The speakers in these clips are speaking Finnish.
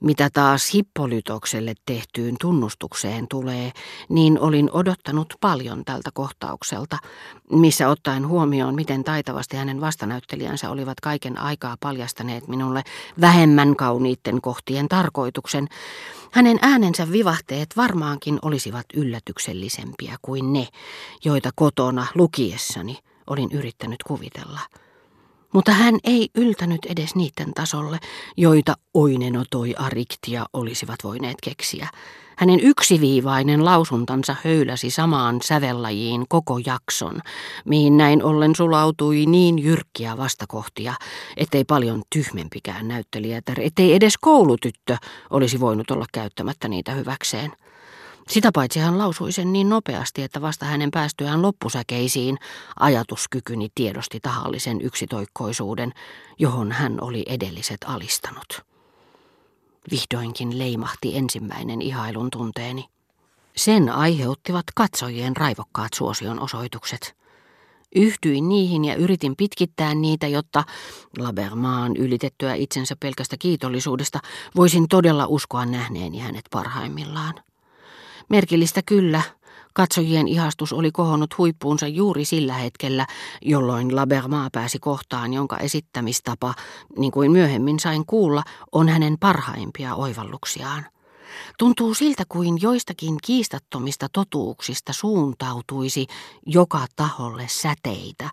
Mitä taas Hippolytokselle tehtyyn tunnustukseen tulee, niin olin odottanut paljon tältä kohtaukselta, missä ottaen huomioon, miten taitavasti hänen vastanäyttelijänsä olivat kaiken aikaa paljastaneet minulle vähemmän kauniitten kohtien tarkoituksen, hänen äänensä vivahteet varmaankin olisivat yllätyksellisempiä kuin ne, joita kotona lukiessani olin yrittänyt kuvitella. Mutta hän ei yltänyt edes niiden tasolle, joita oinenotoi ariktia olisivat voineet keksiä. Hänen yksiviivainen lausuntansa höyläsi samaan sävellajiin koko jakson, mihin näin ollen sulautui niin jyrkkiä vastakohtia, ettei paljon tyhmempikään näyttelijätär, ettei edes koulutyttö olisi voinut olla käyttämättä niitä hyväkseen. Sitä paitsi hän lausui sen niin nopeasti, että vasta hänen päästyään loppusäkeisiin ajatuskykyni tiedosti tahallisen yksitoikkoisuuden, johon hän oli edelliset alistanut. Vihdoinkin leimahti ensimmäinen ihailun tunteeni. Sen aiheuttivat katsojien raivokkaat suosion osoitukset. Yhtyin niihin ja yritin pitkittää niitä, jotta Labermaan ylitettyä itsensä pelkästä kiitollisuudesta voisin todella uskoa nähneeni hänet parhaimmillaan. Merkillistä kyllä, katsojien ihastus oli kohonnut huippuunsa juuri sillä hetkellä, jolloin Labermaa pääsi kohtaan, jonka esittämistapa, niin kuin myöhemmin sain kuulla, on hänen parhaimpia oivalluksiaan. Tuntuu siltä kuin joistakin kiistattomista totuuksista suuntautuisi joka taholle säteitä,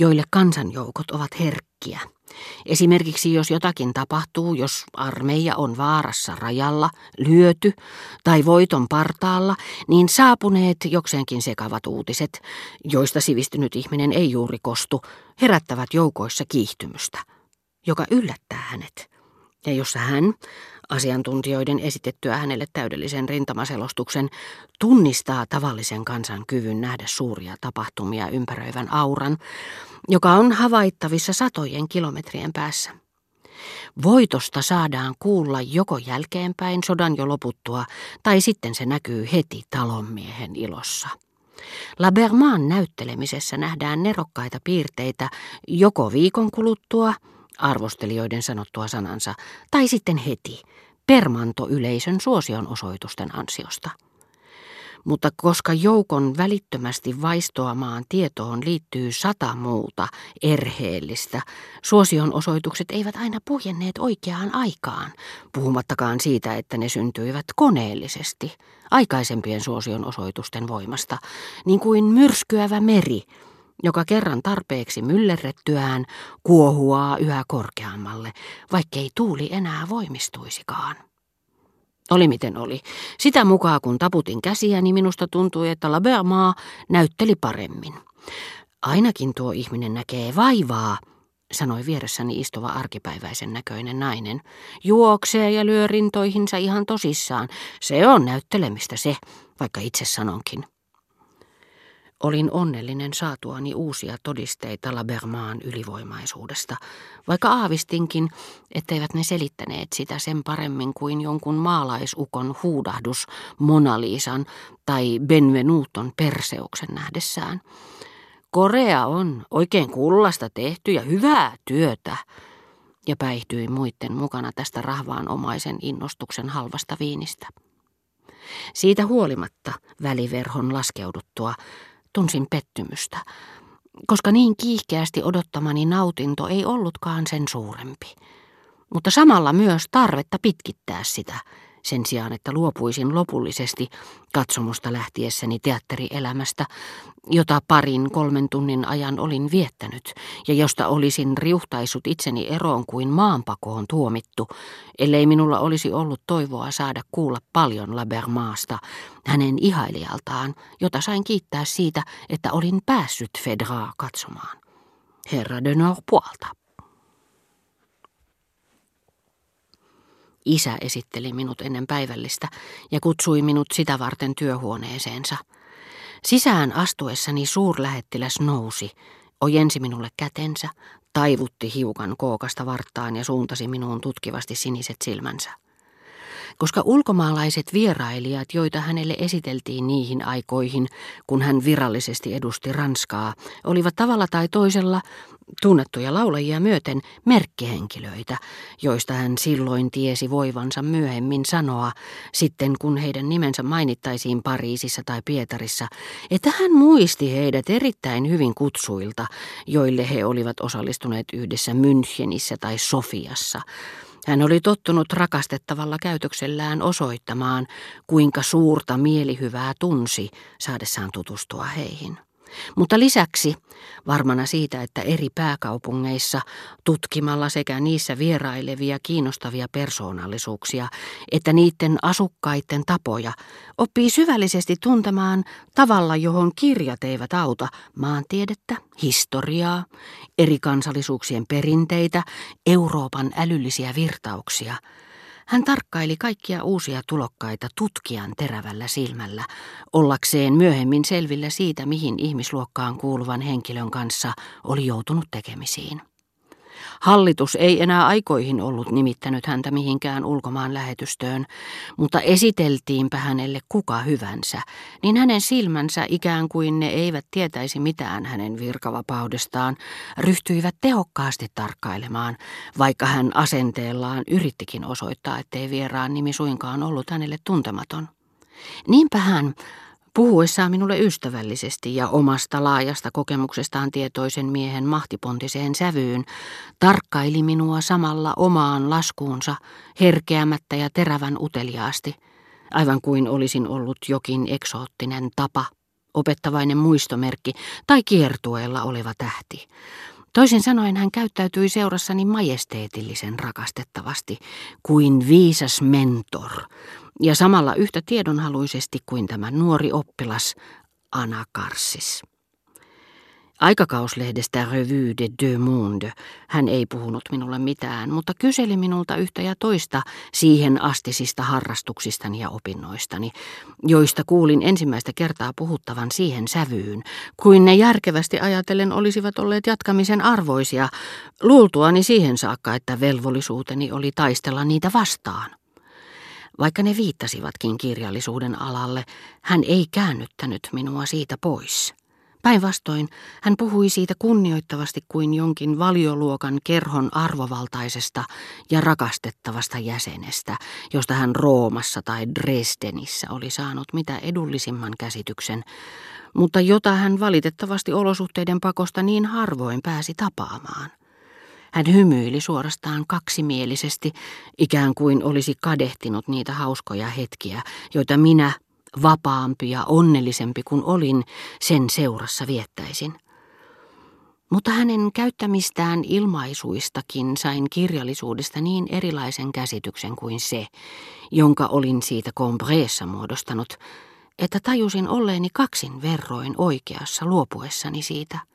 joille kansanjoukot ovat herkkiä. Esimerkiksi jos jotakin tapahtuu, jos armeija on vaarassa rajalla, lyöty tai voiton partaalla, niin saapuneet jokseenkin sekavat uutiset, joista sivistynyt ihminen ei juuri kostu, herättävät joukoissa kiihtymystä, joka yllättää hänet. Ja jossa hän, asiantuntijoiden esitettyä hänelle täydellisen rintamaselostuksen, tunnistaa tavallisen kansan kyvyn nähdä suuria tapahtumia ympäröivän auran, joka on havaittavissa satojen kilometrien päässä. Voitosta saadaan kuulla joko jälkeenpäin sodan jo loputtua, tai sitten se näkyy heti talonmiehen ilossa. Labermaan näyttelemisessä nähdään nerokkaita piirteitä joko viikon kuluttua, arvostelijoiden sanottua sanansa, tai sitten heti, permantoyleisön suosion osoitusten ansiosta. Mutta koska joukon välittömästi vaistoamaan tietoon liittyy sata muuta erheellistä, suosion osoitukset eivät aina puhjenneet oikeaan aikaan, puhumattakaan siitä, että ne syntyivät koneellisesti, aikaisempien suosion osoitusten voimasta, niin kuin myrskyävä meri, joka kerran tarpeeksi myllerrettyään kuohuaa yhä korkeammalle, vaikkei tuuli enää voimistuisikaan. Oli miten oli. Sitä mukaan kun taputin käsiä, niin minusta tuntui, että Labermaa näytteli paremmin. Ainakin tuo ihminen näkee vaivaa, sanoi vieressäni istuva arkipäiväisen näköinen nainen. Juoksee ja lyö rintoihinsa ihan tosissaan. Se on näyttelemistä se, vaikka itse sanonkin. Olin onnellinen saatuani uusia todisteita Labermaan ylivoimaisuudesta, vaikka aavistinkin, etteivät ne selittäneet sitä sen paremmin kuin jonkun maalaisukon huudahdus Monaliisan tai Benvenuton perseuksen nähdessään. Korea on oikein kullasta tehty ja hyvää työtä, ja päihtyi muiden mukana tästä rahvaanomaisen innostuksen halvasta viinistä. Siitä huolimatta väliverhon laskeuduttua tunsin pettymystä, koska niin kiihkeästi odottamani nautinto ei ollutkaan sen suurempi. Mutta samalla myös tarvetta pitkittää sitä, sen sijaan, että luopuisin lopullisesti katsomusta lähtiessäni teatterielämästä, jota parin kolmen tunnin ajan olin viettänyt ja josta olisin riuhtaisut itseni eroon kuin maanpakoon tuomittu, ellei minulla olisi ollut toivoa saada kuulla paljon Labermaasta, hänen ihailijaltaan, jota sain kiittää siitä, että olin päässyt Fedraa katsomaan. Herra de Norpualta. Isä esitteli minut ennen päivällistä ja kutsui minut sitä varten työhuoneeseensa. Sisään astuessani suurlähettiläs nousi, ojensi minulle kätensä, taivutti hiukan kookasta varttaan ja suuntasi minuun tutkivasti siniset silmänsä. koska ulkomaalaiset vierailijat, joita hänelle esiteltiin niihin aikoihin, kun hän virallisesti edusti Ranskaa, olivat tavalla tai toisella tunnettuja laulajia myöten merkkihenkilöitä, joista hän silloin tiesi voivansa myöhemmin sanoa, sitten kun heidän nimensä mainittaisiin Pariisissa tai Pietarissa, että hän muisti heidät erittäin hyvin kutsuilta, joille he olivat osallistuneet yhdessä Münchenissä tai Sofiassa. Hän oli tottunut rakastettavalla käytöksellään osoittamaan, kuinka suurta mielihyvää tunsi saadessaan tutustua heihin. Mutta lisäksi, varmana siitä, että eri pääkaupungeissa tutkimalla sekä niissä vierailevia kiinnostavia persoonallisuuksia, että niiden asukkaiden tapoja, oppii syvällisesti tuntemaan tavalla, johon kirjat eivät auta maantiedettä, historiaa, eri kansallisuuksien perinteitä, Euroopan älyllisiä virtauksia – hän tarkkaili kaikkia uusia tulokkaita tutkijan terävällä silmällä, ollakseen myöhemmin selvillä siitä, mihin ihmisluokkaan kuuluvan henkilön kanssa oli joutunut tekemisiin. Hallitus ei enää aikoihin ollut nimittänyt häntä mihinkään ulkomaan lähetystöön, mutta esiteltiinpä hänelle kuka hyvänsä, niin hänen silmänsä ikään kuin ne eivät tietäisi mitään hänen virkavapaudestaan, ryhtyivät tehokkaasti tarkkailemaan, vaikka hän asenteellaan yrittikin osoittaa, ettei vieraan nimi suinkaan ollut hänelle tuntematon. Niinpä hän, Puhuessaan minulle ystävällisesti ja omasta laajasta kokemuksestaan tietoisen miehen mahtipontiseen sävyyn, tarkkaili minua samalla omaan laskuunsa herkeämättä ja terävän uteliaasti, aivan kuin olisin ollut jokin eksoottinen tapa, opettavainen muistomerkki tai kiertueella oleva tähti. Toisin sanoen hän käyttäytyi seurassani majesteetillisen rakastettavasti, kuin viisas mentor, ja samalla yhtä tiedonhaluisesti kuin tämä nuori oppilas Anakarsis. Aikakauslehdestä Revue de Deux Monde hän ei puhunut minulle mitään, mutta kyseli minulta yhtä ja toista siihen astisista harrastuksistani ja opinnoistani, joista kuulin ensimmäistä kertaa puhuttavan siihen sävyyn, kuin ne järkevästi ajatellen olisivat olleet jatkamisen arvoisia, luultuani siihen saakka, että velvollisuuteni oli taistella niitä vastaan. Vaikka ne viittasivatkin kirjallisuuden alalle, hän ei käännyttänyt minua siitä pois. Päinvastoin hän puhui siitä kunnioittavasti kuin jonkin valioluokan kerhon arvovaltaisesta ja rakastettavasta jäsenestä, josta hän Roomassa tai Dresdenissä oli saanut mitä edullisimman käsityksen, mutta jota hän valitettavasti olosuhteiden pakosta niin harvoin pääsi tapaamaan. Hän hymyili suorastaan kaksimielisesti, ikään kuin olisi kadehtinut niitä hauskoja hetkiä, joita minä, vapaampi ja onnellisempi kuin olin, sen seurassa viettäisin. Mutta hänen käyttämistään ilmaisuistakin sain kirjallisuudesta niin erilaisen käsityksen kuin se, jonka olin siitä Combreessa muodostanut, että tajusin olleeni kaksin verroin oikeassa luopuessani siitä.